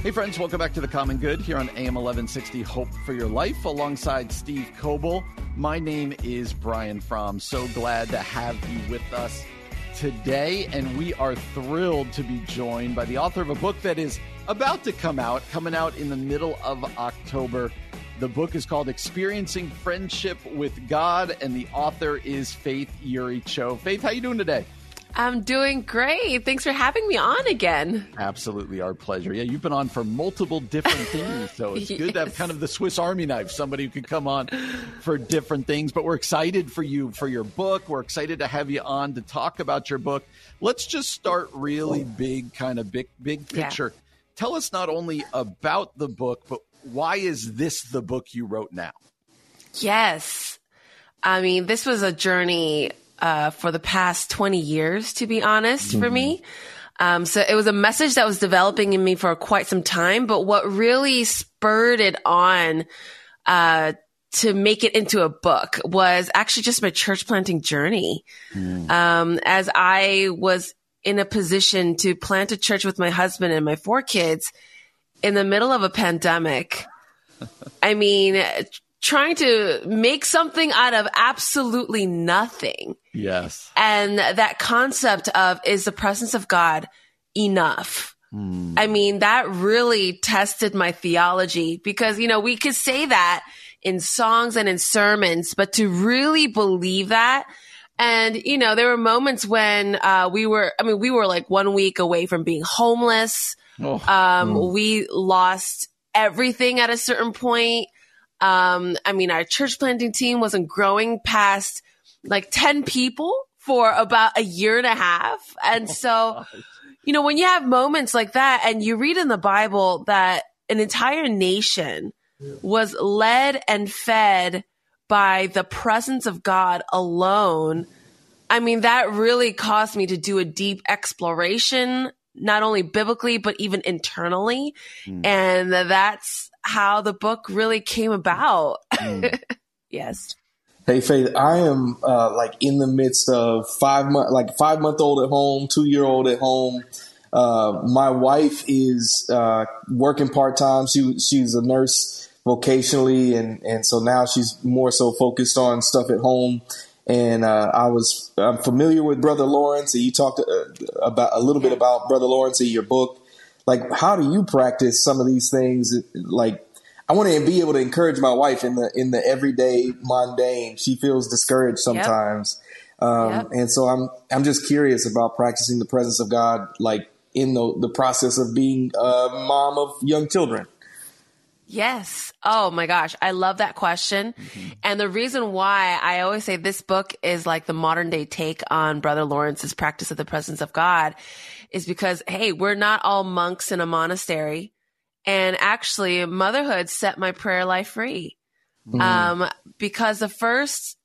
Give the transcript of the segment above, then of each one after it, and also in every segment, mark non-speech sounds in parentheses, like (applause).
Hey, friends, welcome back to The Common Good here on AM 1160 Hope for Your Life alongside Steve Coble. My name is Brian From. So glad to have you with us today, and we are thrilled to be joined by the author of a book that is about to come out, coming out in the middle of October. The book is called Experiencing Friendship with God, and the author is Faith Eury Cho. Faith, how you doing today? I'm doing great. Thanks for having me on again. Absolutely, our pleasure. Yeah, you've been on for multiple different (laughs) things, so it's yes. good to have kind of the Swiss Army knife, somebody who could come on for different things. But we're excited for you for your book. We're excited to have you on to talk about your book. Let's just start really big, kind of big, big picture. Yeah. Tell us not only about the book, but why is this the book you wrote now? Yes. I mean, this was a journey uh, for the past 20 years, to be honest, mm-hmm. for me. Um, so it was a message that was developing in me for quite some time, but what really spurred it on, uh, to make it into a book was actually just my church planting journey. Mm. Um, as I was in a position to plant a church with my husband and my four kids in the middle of a pandemic. I mean, trying to make something out of absolutely nothing. Yes. And that concept of is the presence of God enough? Mm. I mean, that really tested my theology because, you know, we could say that in songs and in sermons, but to really believe that, and, you know, there were moments when uh, we were, I mean, we were like one week away from being homeless. Oh. Um, mm. We lost everything at a certain point. Um, I mean, our church planting team wasn't growing past like 10 people for about a year and a half. And oh, so, you know, when you have moments like that and you read in the Bible that an entire nation was led and fed by the presence of God alone, I mean, that really caused me to do a deep exploration, not only biblically, but even internally. Mm. And that's how the book really came about. Mm. (laughs) yes. Hey Faith, I am uh, like in the midst of five month, like five month old at home, two year old at home. Uh, my wife is uh, working part time. She she's a nurse vocationally, and and so now she's more so focused on stuff at home. And uh, I was I'm familiar with Brother Lawrence, and you talked uh, about a little bit about Brother Lawrence in your book. Like, how do you practice some of these things? Like I want to be able to encourage my wife in the in the everyday mundane. She feels discouraged sometimes, yep. Um, yep. and so I'm I'm just curious about practicing the presence of God, like in the the process of being a mom of young children. Yes. Oh my gosh. I love that question. Mm-hmm. And the reason why I always say this book is like the modern day take on Brother Lawrence's practice of the presence of God is because, hey, we're not all monks in a monastery. And actually, motherhood set my prayer life free. Mm. Um, because the first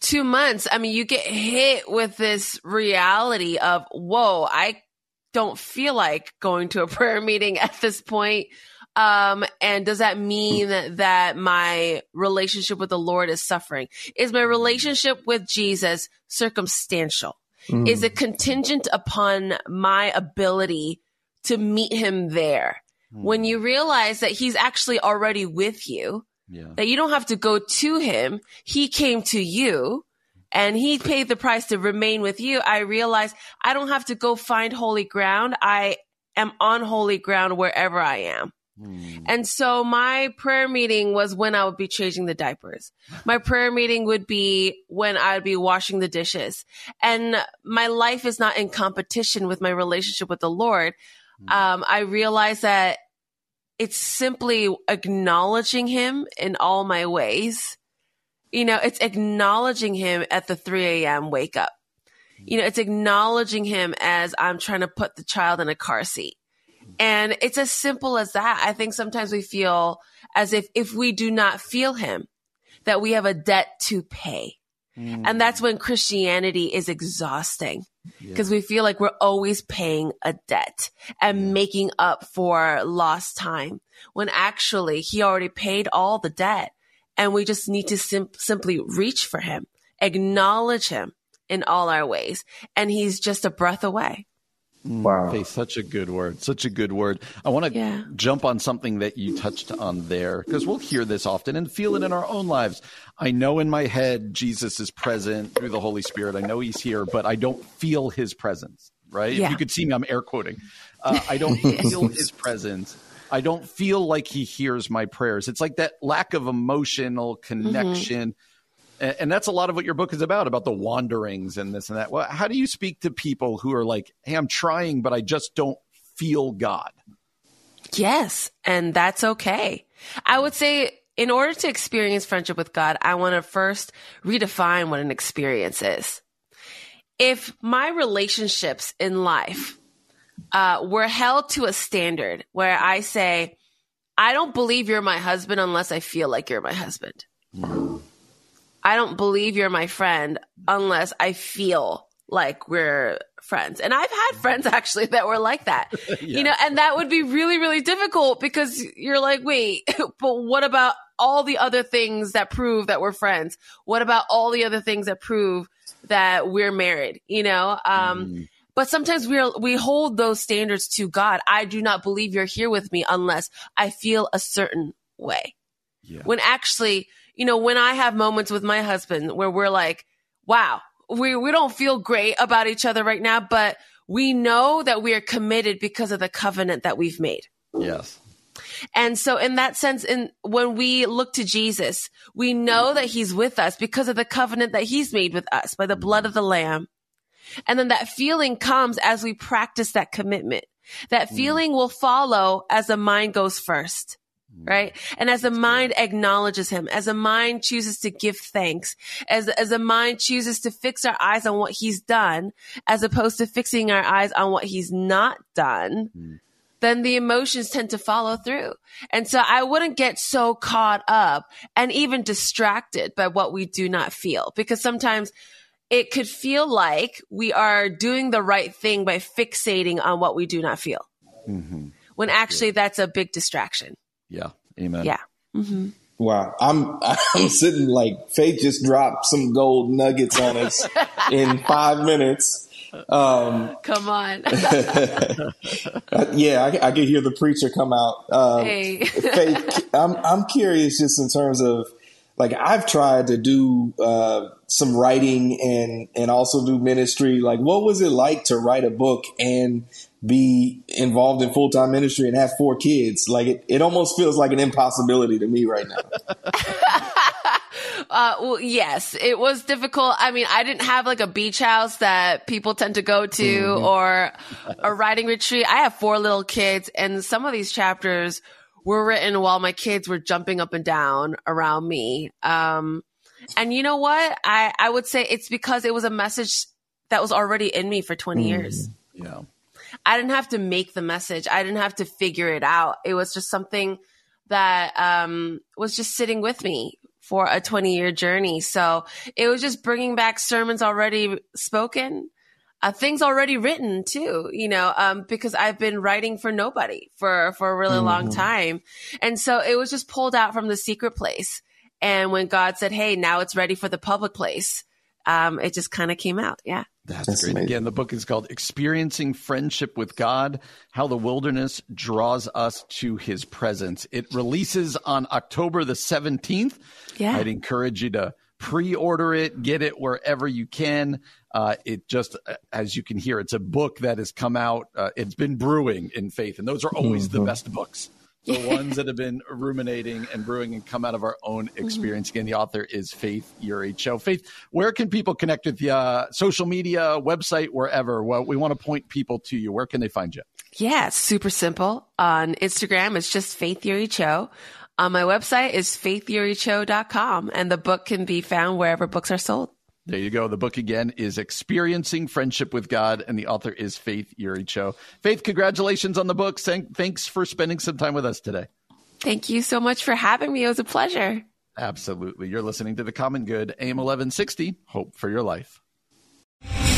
two months, I mean, you get hit with this reality of, whoa, I don't feel like going to a (laughs) prayer meeting at this point. Um, and does that mean that my relationship with the Lord is suffering? Is my relationship with Jesus circumstantial? Mm. Is it contingent upon my ability to meet him there? when you realize that he's actually already with you, yeah. that you don't have to go to him. He came to you and he paid the price to remain with you. I realize I don't have to go find holy ground. I am on holy ground wherever I am. Hmm. And so my prayer meeting was when I would be changing the diapers. My prayer meeting would be when I would be washing the dishes. And my life is not in competition with my relationship with the Lord. Hmm. Um, I realized that it's simply acknowledging him in all my ways. You know, it's acknowledging him at the 3 a.m. wake up. You know, it's acknowledging him as I'm trying to put the child in a car seat. And it's as simple as that. I think sometimes we feel as if if we do not feel him, that we have a debt to pay. Mm. And that's when Christianity is exhausting because yeah. we feel like we're always paying a debt and making up for lost time when actually he already paid all the debt and we just need to sim- simply reach for him, acknowledge him in all our ways. And he's just a breath away. Mm, wow. Faith, such a good word. Such a good word. I want to yeah. jump on something that you touched on there because we'll hear this often and feel it in our own lives. I know in my head Jesus is present through the Holy Spirit. I know he's here, but I don't feel his presence, right? Yeah. If you could see me, I'm air quoting. Uh, I don't (laughs) feel his presence. I don't feel like he hears my prayers. It's like that lack of emotional connection. Mm-hmm and, and, that's a lot of what your book is about about the wanderings and this and that. Well how do you speak to people who are like hey i'm trying but i just don't feel god yes and that's okay. I would say in order to experience friendship with god i want to first redefine what an experience is. If my relationships in life uh, were held to a standard where i say i don't believe you're my husband unless i feel like you're my husband. I don't believe you're my friend unless I feel like we're friends. And I've had friends (laughs) actually that were like that, yeah. (laughs) you know, and that would be really, really difficult because you're like, wait, (laughs) but what about all the other things that prove that we're friends? What about all the other things that prove that we're married, you know? Um, mm. But sometimes we are, we hold those standards to God. I do not believe you're here with me unless I feel a certain way. Yeah. When actually, you know, when I have moments with my husband where we're like, wow, we, we don't feel great about each other right now, but we know that we are committed because of the covenant that we've made. Yes. And so in that sense, in when we look to Jesus, we know that he's with us because of the covenant that he's made with us by the blood of the lamb. And then that feeling comes as we practice that commitment. That mm. feeling will follow as the mind goes first right? And as the mind acknowledges him, as the mind chooses to give thanks, as, as the mind chooses to fix our eyes on what he's done, as opposed to fixing our eyes on what he's not done, mm. then the emotions tend to follow through. And so I wouldn't get so caught up and even distracted by what we do not feel because sometimes it could feel like we are doing the right thing by fixating on what we do not feel. Mm-hmm. When actually that's a big distraction. Yeah. Amen. Yeah. Mm-hmm. Wow, I'm (laughs) I'm sitting like Faith just dropped some gold nuggets on us (laughs) in five minutes. Um, Come on. (laughs) yeah, I, I could hear the preacher come out. Um, hey. Faith, I'm I'm curious just in terms of like I've tried to do uh, some writing and and also do ministry. Like, what was it like to write a book and be involved in full time ministry and have four kids. Like it, it almost feels like an impossibility to me right now. (laughs) (laughs) uh, well, yes, it was difficult. I mean, I didn't have like a beach house that people tend to go to mm-hmm. or a writing retreat. I have four little kids, and some of these chapters were written while my kids were jumping up and down around me. Um, and you know what? I, I would say it's because it was a message that was already in me for 20 mm-hmm. years. Yeah. I didn't have to make the message. I didn't have to figure it out. It was just something that um, was just sitting with me for a 20 year journey. So it was just bringing back sermons already spoken, uh, things already written too, you know, um, because I've been writing for nobody for, for a really mm-hmm. long time. And so it was just pulled out from the secret place. And when God said, Hey, now it's ready for the public place, um, it just kind of came out. Yeah. That's, That's great. Amazing. Again, the book is called Experiencing Friendship with God How the Wilderness Draws Us to His Presence. It releases on October the 17th. Yeah. I'd encourage you to pre order it, get it wherever you can. Uh, it just, uh, as you can hear, it's a book that has come out. Uh, it's been brewing in faith, and those are always mm-hmm. the best books the (laughs) ones that have been ruminating and brewing and come out of our own mm-hmm. experience. Again, the author is Faith Eury Cho. Faith, where can people connect with you? Uh, social media, website, wherever. Well, we want to point people to you. Where can they find you? Yeah, it's super simple. On Instagram, it's just Faith Eury Cho. On my website is faitheurycho.com, and the book can be found wherever books are sold. There you go. The book again is Experiencing Friendship with God, and the author is Faith Eury Cho. Faith, congratulations on the book. Thanks for spending some time with us today. Thank you so much for having me. It was a pleasure. Absolutely. You're listening to The Common Good, AM 1160, Hope for Your Life.